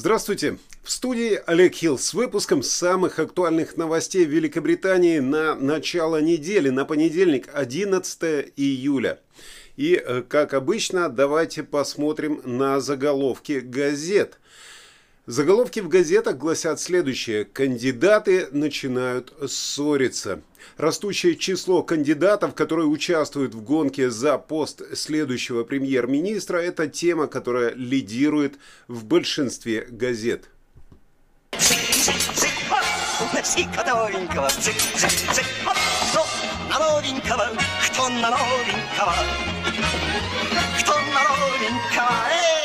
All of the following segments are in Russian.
Здравствуйте! В студии Олег Хилл с выпуском самых актуальных новостей Великобритании на начало недели, на понедельник, 11 июля. И, э, как обычно, давайте посмотрим на заголовки газет. Заголовки в газетах гласят следующее. Кандидаты начинают ссориться. Растущее число кандидатов, которые участвуют в гонке за пост следующего премьер-министра, это тема, которая лидирует в большинстве газет. Кто на новенького? Кто на новенького? Эй!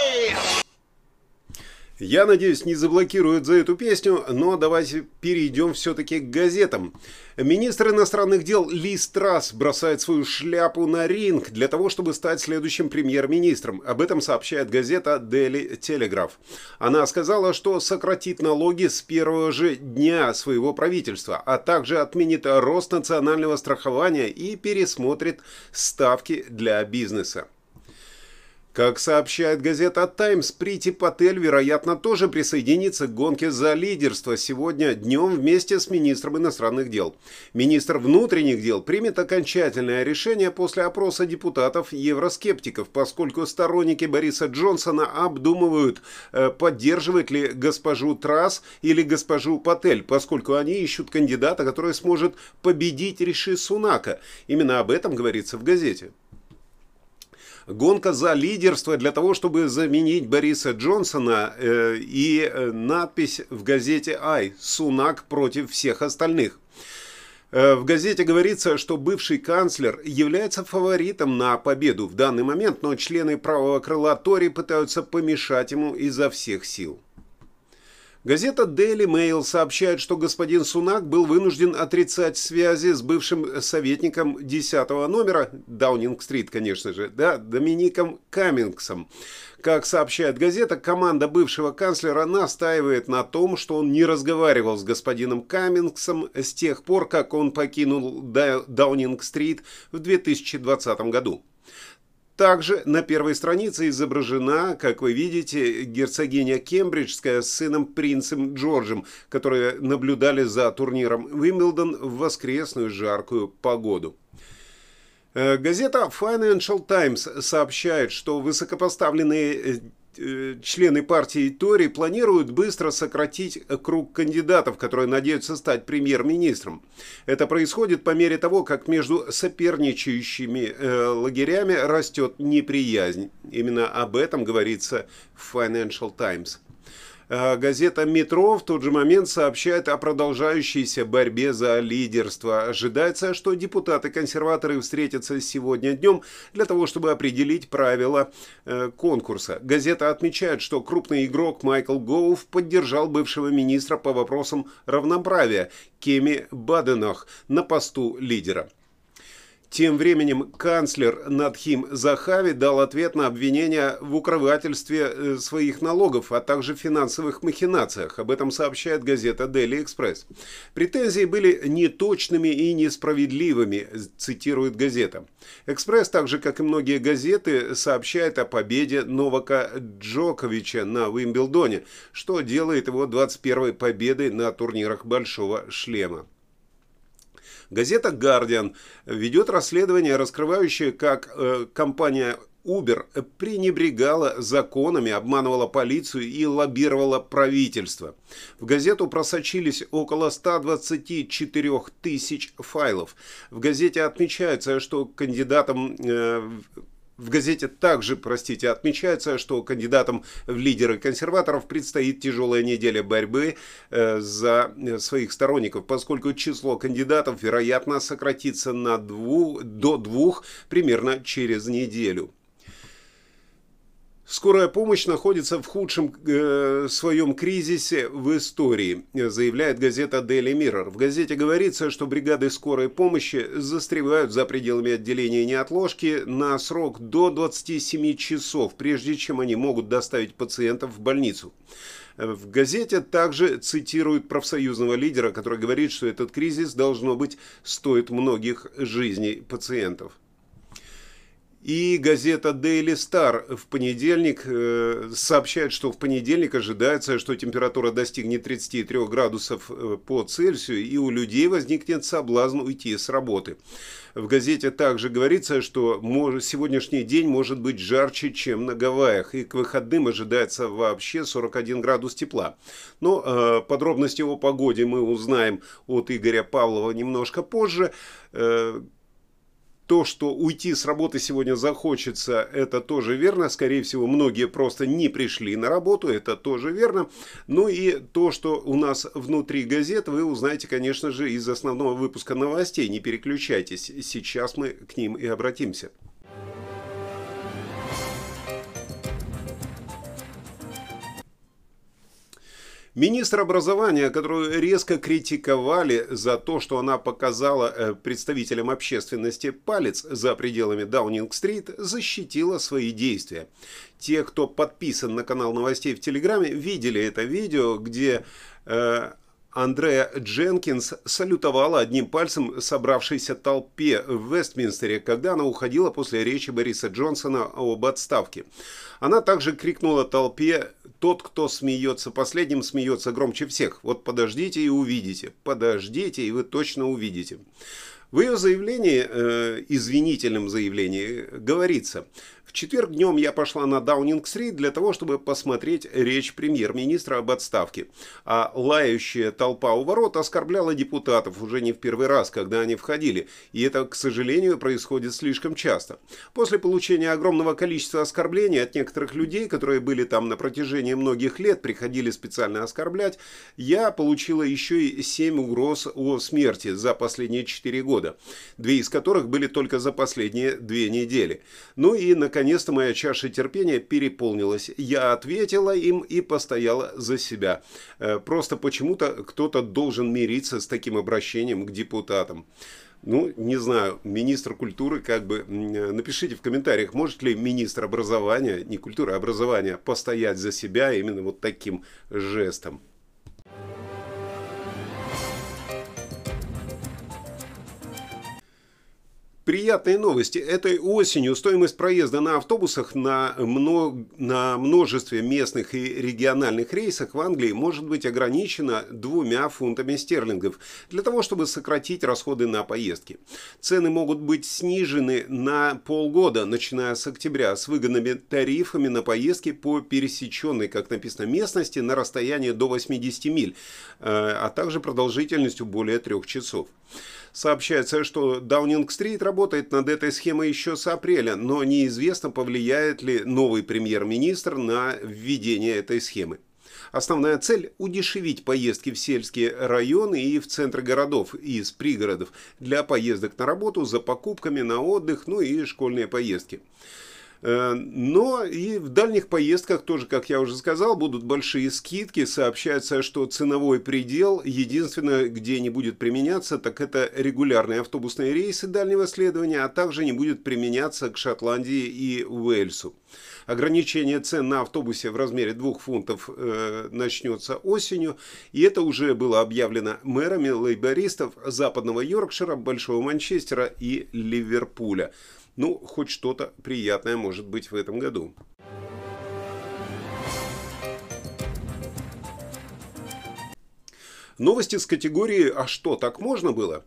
Я надеюсь, не заблокируют за эту песню, но давайте перейдем все-таки к газетам. Министр иностранных дел Ли Страс бросает свою шляпу на ринг для того, чтобы стать следующим премьер-министром. Об этом сообщает газета Daily Telegraph. Она сказала, что сократит налоги с первого же дня своего правительства, а также отменит рост национального страхования и пересмотрит ставки для бизнеса. Как сообщает газета «Таймс», Прити Патель, вероятно, тоже присоединится к гонке за лидерство сегодня днем вместе с министром иностранных дел. Министр внутренних дел примет окончательное решение после опроса депутатов-евроскептиков, поскольку сторонники Бориса Джонсона обдумывают, э, поддерживать ли госпожу Трасс или госпожу Патель, поскольку они ищут кандидата, который сможет победить Риши Сунака. Именно об этом говорится в газете. Гонка за лидерство для того, чтобы заменить Бориса Джонсона э, и э, надпись в газете «Ай» «Сунак против всех остальных». Э, в газете говорится, что бывший канцлер является фаворитом на победу в данный момент, но члены правого крыла Тори пытаются помешать ему изо всех сил. Газета Daily Mail сообщает, что господин Сунак был вынужден отрицать связи с бывшим советником 10 номера, Даунинг-стрит, конечно же, да, Домиником Каммингсом. Как сообщает газета, команда бывшего канцлера настаивает на том, что он не разговаривал с господином Каммингсом с тех пор, как он покинул Даунинг-стрит в 2020 году. Также на первой странице изображена, как вы видите, герцогиня Кембриджская с сыном принцем Джорджем, которые наблюдали за турниром Уимблдон в воскресную жаркую погоду. Э, газета Financial Times сообщает, что высокопоставленные э, члены партии Тори планируют быстро сократить круг кандидатов, которые надеются стать премьер-министром. Это происходит по мере того, как между соперничающими э, лагерями растет неприязнь. Именно об этом говорится в Financial Times. А газета «Метро» в тот же момент сообщает о продолжающейся борьбе за лидерство. Ожидается, что депутаты-консерваторы встретятся сегодня днем для того, чтобы определить правила э, конкурса. Газета отмечает, что крупный игрок Майкл Гоуф поддержал бывшего министра по вопросам равноправия Кеми Баденах на посту лидера. Тем временем канцлер Надхим Захави дал ответ на обвинения в укрывательстве э, своих налогов, а также финансовых махинациях. Об этом сообщает газета Daily Express. Претензии были неточными и несправедливыми, цитирует газета. Экспресс, так же как и многие газеты, сообщает о победе Новака Джоковича на Уимблдоне, что делает его 21-й победой на турнирах Большого шлема. Газета «Гардиан» ведет расследование, раскрывающее, как э, компания Uber пренебрегала законами, обманывала полицию и лоббировала правительство. В газету просочились около 124 тысяч файлов. В газете отмечается, что кандидатам э, в газете также, простите, отмечается, что кандидатам в лидеры консерваторов предстоит тяжелая неделя борьбы э, за э, своих сторонников, поскольку число кандидатов, вероятно, сократится на дву, до двух примерно через неделю. Скорая помощь находится в худшем э, своем кризисе в истории, заявляет газета Daily Mirror. В газете говорится, что бригады скорой помощи застревают за пределами отделения неотложки на срок до 27 часов, прежде чем они могут доставить пациентов в больницу. В газете также цитируют профсоюзного лидера, который говорит, что этот кризис, должно быть, стоит многих жизней пациентов. И газета Daily Star в понедельник э, сообщает, что в понедельник ожидается, что температура достигнет 33 градусов э, по Цельсию, и у людей возникнет соблазн уйти с работы. В газете также говорится, что сегодняшний день может быть жарче, чем на Гавайях, и к выходным ожидается вообще 41 градус тепла. Но э, подробности о погоде мы узнаем от Игоря Павлова немножко позже. То, что уйти с работы сегодня захочется, это тоже верно. Скорее всего, многие просто не пришли на работу, это тоже верно. Ну и то, что у нас внутри газет, вы узнаете, конечно же, из основного выпуска новостей. Не переключайтесь, сейчас мы к ним и обратимся. Министр образования, которую резко критиковали за то, что она показала э, представителям общественности палец за пределами Даунинг-стрит, защитила свои действия. Те, кто подписан на канал новостей в Телеграме, видели это видео, где э, Андреа Дженкинс салютовала одним пальцем собравшейся толпе в Вестминстере, когда она уходила после речи Бориса Джонсона об отставке. Она также крикнула толпе «Тот, кто смеется последним, смеется громче всех. Вот подождите и увидите. Подождите, и вы точно увидите». В ее заявлении, э, извинительном заявлении, говорится – четверг днем я пошла на Даунинг-стрит для того, чтобы посмотреть речь премьер-министра об отставке. А лающая толпа у ворот оскорбляла депутатов уже не в первый раз, когда они входили. И это, к сожалению, происходит слишком часто. После получения огромного количества оскорблений от некоторых людей, которые были там на протяжении многих лет, приходили специально оскорблять, я получила еще и 7 угроз о смерти за последние 4 года. Две из которых были только за последние две недели. Ну и, наконец, наконец-то моя чаша терпения переполнилась. Я ответила им и постояла за себя. Э, просто почему-то кто-то должен мириться с таким обращением к депутатам. Ну, не знаю, министр культуры, как бы, э, напишите в комментариях, может ли министр образования, не культуры, а образования, постоять за себя именно вот таким жестом. Приятные новости. Этой осенью стоимость проезда на автобусах на, мно... на множестве местных и региональных рейсах в Англии может быть ограничена двумя фунтами стерлингов для того, чтобы сократить расходы на поездки. Цены могут быть снижены на полгода, начиная с октября, с выгодными тарифами на поездки по пересеченной, как написано, местности на расстояние до 80 миль, э, а также продолжительностью более трех часов. Сообщается, что Даунинг-стрит работает над этой схемой еще с апреля, но неизвестно, повлияет ли новый премьер-министр на введение этой схемы. Основная цель – удешевить поездки в сельские районы и в центры городов и из пригородов для поездок на работу, за покупками, на отдых, ну и школьные поездки. Э, но и в дальних поездках тоже, как я уже сказал, будут большие скидки. Сообщается, что ценовой предел, единственное, где не будет применяться, так это регулярные автобусные рейсы дальнего следования, а также не будет применяться к Шотландии и Уэльсу. Ограничение цен на автобусе в размере 2 фунтов э, начнется осенью, и это уже было объявлено мэрами лейбористов Западного Йоркшира, Большого Манчестера и Ливерпуля. Ну, хоть что-то приятное может быть в этом году. Новости с категории «А что, так можно было?»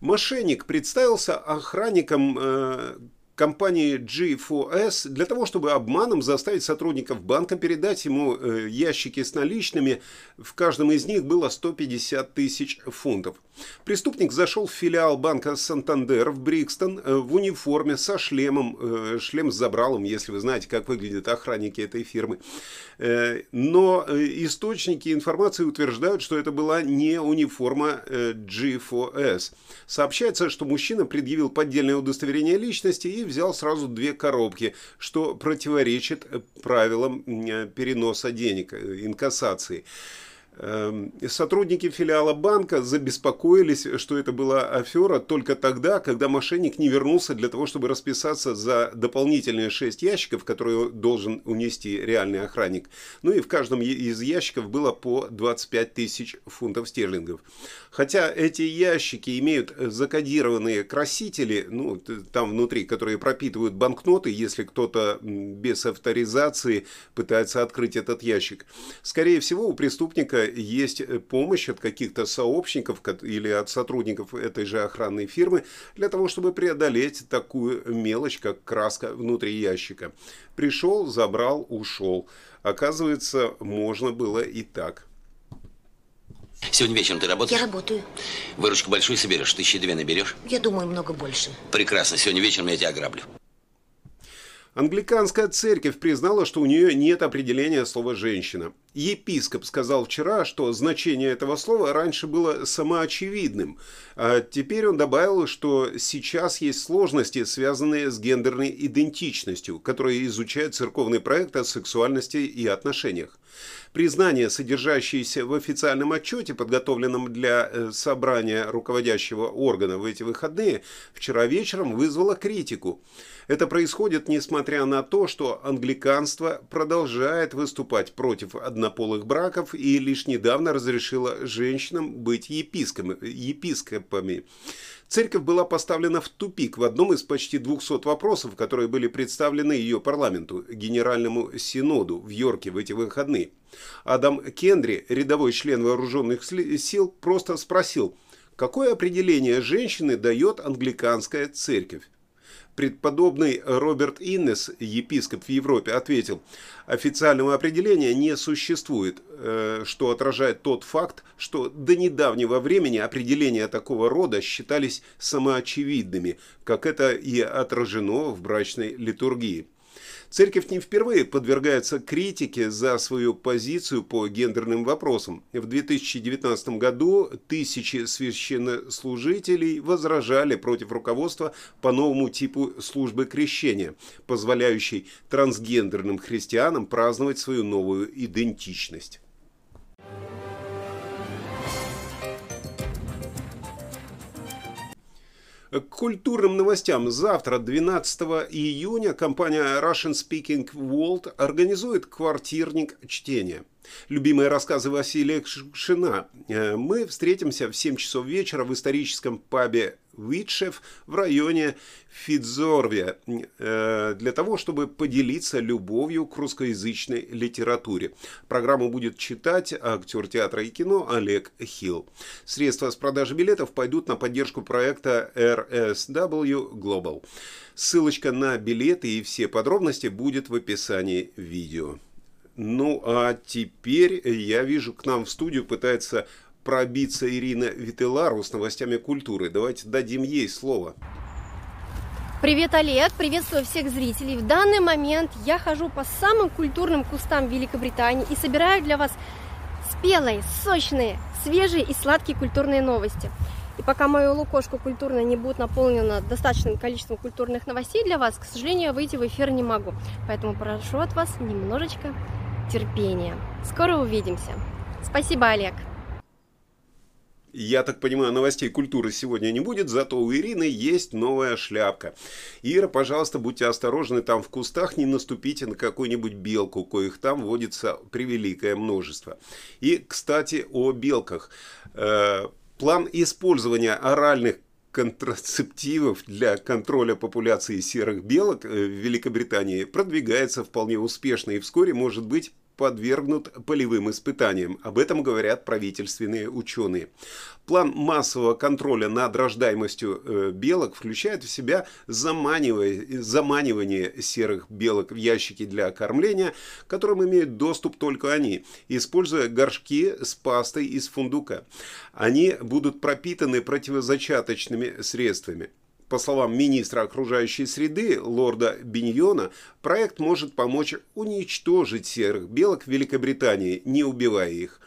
Мошенник представился охранником э, компании G4S для того, чтобы обманом заставить сотрудников банка передать ему э, ящики с наличными. В каждом из них было 150 тысяч фунтов. Преступник зашел в филиал банка Сантандер в Брикстон э, в униформе со шлемом, э, шлем с забралом, если вы знаете, как выглядят охранники этой фирмы. Но источники информации утверждают, что это была не униформа G4S. Сообщается, что мужчина предъявил поддельное удостоверение личности и взял сразу две коробки, что противоречит правилам переноса денег, инкассации. Эм, сотрудники филиала банка забеспокоились, что это была афера только тогда, когда мошенник не вернулся для того, чтобы расписаться за дополнительные 6 ящиков, которые должен унести реальный охранник. Ну и в каждом из ящиков было по 25 тысяч фунтов стерлингов. Хотя эти ящики имеют закодированные красители, ну, там внутри, которые пропитывают банкноты, если кто-то без авторизации пытается открыть этот ящик. Скорее всего, у преступника есть помощь от каких-то сообщников или от сотрудников этой же охранной фирмы для того, чтобы преодолеть такую мелочь, как краска внутри ящика. Пришел, забрал, ушел. Оказывается, можно было и так. Сегодня вечером ты работаешь? Я работаю. Выручку большую соберешь? Тысячи две наберешь? Я думаю, много больше. Прекрасно. Сегодня вечером я тебя ограблю. Англиканская церковь признала, что у нее нет определения слова «женщина». Епископ сказал вчера, что значение этого слова раньше было самоочевидным, а теперь он добавил, что сейчас есть сложности, связанные с гендерной идентичностью, которые изучает церковный проект о сексуальности и отношениях. Признание, содержащееся в официальном отчете, подготовленном для э, собрания руководящего органа в эти выходные, вчера вечером вызвало критику. Это происходит несмотря на то, что англиканство продолжает выступать против однополых браков и лишь недавно разрешило женщинам быть епископами. Церковь была поставлена в тупик в одном из почти 200 вопросов, которые были представлены ее парламенту, Генеральному Синоду в Йорке в эти выходные. Адам Кендри, рядовой член вооруженных сил, просто спросил, какое определение женщины дает англиканская церковь. Предподобный Роберт Иннес, епископ в Европе, ответил, официального определения не существует, э, что отражает тот факт, что до недавнего времени определения такого рода считались самоочевидными, как это и отражено в брачной литургии. Церковь не впервые подвергается критике за свою позицию по гендерным вопросам. В 2019 году тысячи священнослужителей возражали против руководства по новому типу службы крещения, позволяющей трансгендерным христианам праздновать свою новую идентичность. К культурным новостям. Завтра, 12 июня, компания Russian Speaking World организует квартирник чтения. Любимые рассказы Василия Кшина. Э, мы встретимся в 7 часов вечера в историческом пабе Витшев в районе Фидзорвия э, для того, чтобы поделиться любовью к русскоязычной литературе. Программу будет читать актер театра и кино Олег Хилл. Средства с продажи билетов пойдут на поддержку проекта RSW Global. Ссылочка на билеты и все подробности будет в описании видео. Ну а теперь я вижу, к нам в студию пытается пробиться Ирина Вителару с новостями культуры. Давайте дадим ей слово. Привет, Олег! Приветствую всех зрителей! В данный момент я хожу по самым культурным кустам Великобритании и собираю для вас спелые, сочные, свежие и сладкие культурные новости. И пока мое лукошко культурное не будет наполнено достаточным количеством культурных новостей для вас, к сожалению, выйти в эфир не могу. Поэтому прошу от вас немножечко терпения. Скоро увидимся. Спасибо, Олег. Я так понимаю, новостей культуры сегодня не будет, зато у Ирины есть новая шляпка. Ира, пожалуйста, будьте осторожны там в кустах, не наступите на какую-нибудь белку, коих там водится превеликое множество. И, кстати, о белках. Э, план использования оральных контрацептивов для контроля популяции серых белок э, в Великобритании продвигается вполне успешно и вскоре может быть подвергнут полевым испытаниям. Об этом говорят правительственные ученые. План массового контроля над рождаемостью э, белок включает в себя заманивание, заманивание серых белок в ящики для кормления, к которым имеют доступ только они, используя горшки с пастой из фундука. Они будут пропитаны противозачаточными средствами. По словам министра окружающей среды лорда Биньона, проект может помочь уничтожить серых белок в Великобритании, не убивая их.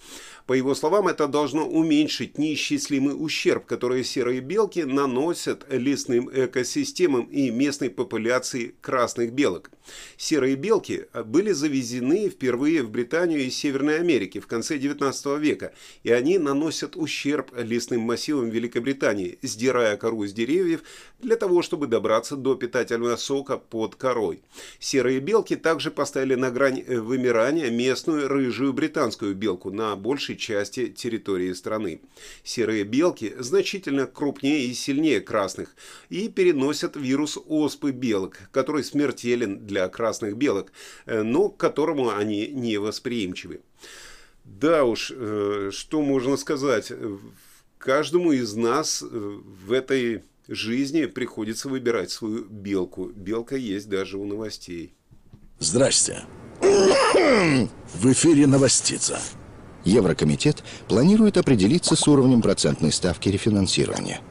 По его словам, это должно уменьшить неисчислимый ущерб, который серые белки наносят лесным экосистемам и местной популяции красных белок. Серые белки были завезены впервые в Британию из Северной Америки в конце 19 века, и они наносят ущерб лесным массивам Великобритании, сдирая кору с деревьев для того, чтобы добраться до питательного сока под корой. Серые белки также поставили на грань вымирания местную рыжую британскую белку на большей части территории страны. Серые белки значительно крупнее и сильнее красных и переносят вирус оспы белок, который смертелен для красных белок, э, но к которому они не восприимчивы. Да уж, э, что можно сказать, каждому из нас э, в этой жизни приходится выбирать свою белку. Белка есть даже у новостей. Здрасте. В эфире новостица. Еврокомитет планирует определиться с уровнем процентной ставки рефинансирования –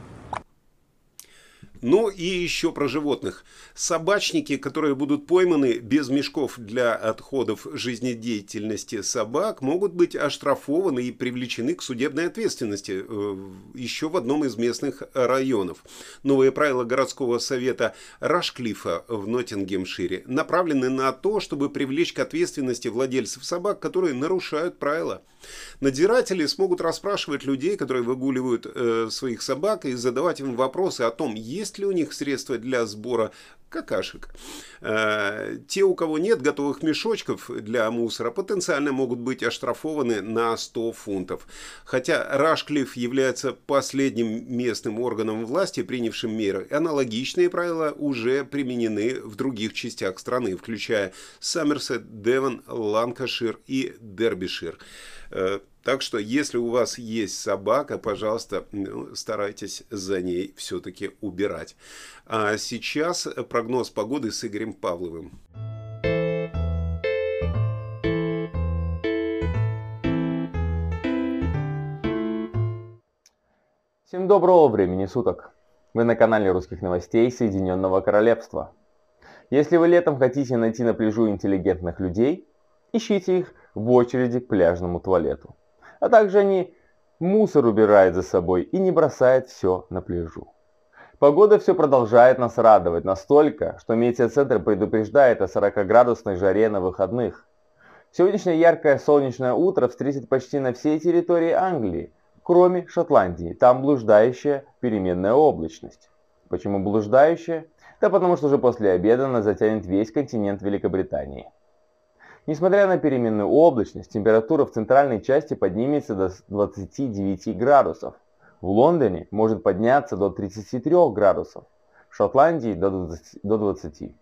ну и еще про животных. Собачники, которые будут пойманы без мешков для отходов жизнедеятельности собак, могут быть оштрафованы и привлечены к судебной ответственности э, еще в одном из местных районов. Новые правила городского совета Рашклифа в Ноттингемшире направлены на то, чтобы привлечь к ответственности владельцев собак, которые нарушают правила. Надзиратели смогут расспрашивать людей, которые выгуливают э, своих собак, и задавать им вопросы о том, есть есть ли у них средства для сбора какашек. Э, те, у кого нет готовых мешочков для мусора, потенциально могут быть оштрафованы на 100 фунтов. Хотя Рашклифф является последним местным органом власти, принявшим меры, аналогичные правила уже применены в других частях страны, включая Саммерсет, Девон, Ланкашир и Дербишир. Так что, если у вас есть собака, пожалуйста, ну, старайтесь за ней все-таки убирать. А сейчас прогноз погоды с Игорем Павловым. Всем доброго времени суток! Вы на канале русских новостей Соединенного Королевства. Если вы летом хотите найти на пляжу интеллигентных людей, ищите их в очереди к пляжному туалету. А также они мусор убирают за собой и не бросают все на пляжу. Погода все продолжает нас радовать настолько, что метеоцентр предупреждает о 40-градусной жаре на выходных. Сегодняшнее яркое солнечное утро встретит почти на всей территории Англии, кроме Шотландии. Там блуждающая переменная облачность. Почему блуждающая? Да потому что уже после обеда она затянет весь континент Великобритании. Несмотря на переменную облачность, температура в центральной части поднимется до 29 градусов. В Лондоне может подняться до 33 градусов, в Шотландии до 20. До 20.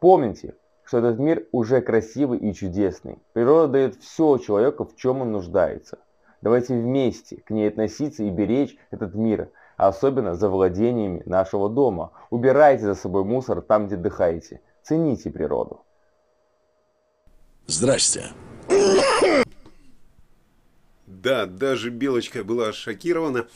Помните, что этот мир уже красивый и чудесный. Природа дает все человеку, в чем он нуждается. Давайте вместе к ней относиться и беречь этот мир, особенно за владениями нашего дома. Убирайте за собой мусор там, где дыхаете. Цените природу. Здрасте. Да, даже Белочка была шокирована.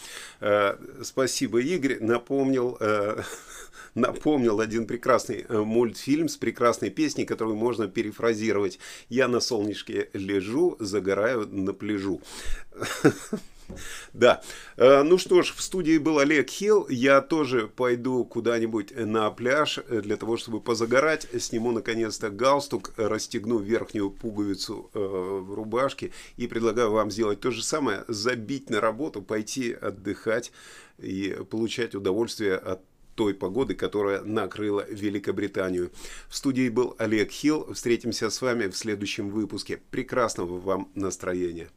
Э, спасибо, Игорь. Напомнил, э, напомнил один прекрасный э, мультфильм с прекрасной песней, которую можно перефразировать. Я на солнышке лежу, загораю на пляжу. Да. Э, ну что ж, в студии был Олег Хилл. Я тоже пойду куда-нибудь на пляж для того, чтобы позагорать. Сниму наконец-то галстук, расстегну верхнюю пуговицу э, в рубашке и предлагаю вам сделать то же самое. Забить на работу, пойти отдыхать и получать удовольствие от той погоды, которая накрыла Великобританию. В студии был Олег Хилл. Встретимся с вами в следующем выпуске. Прекрасного вам настроения.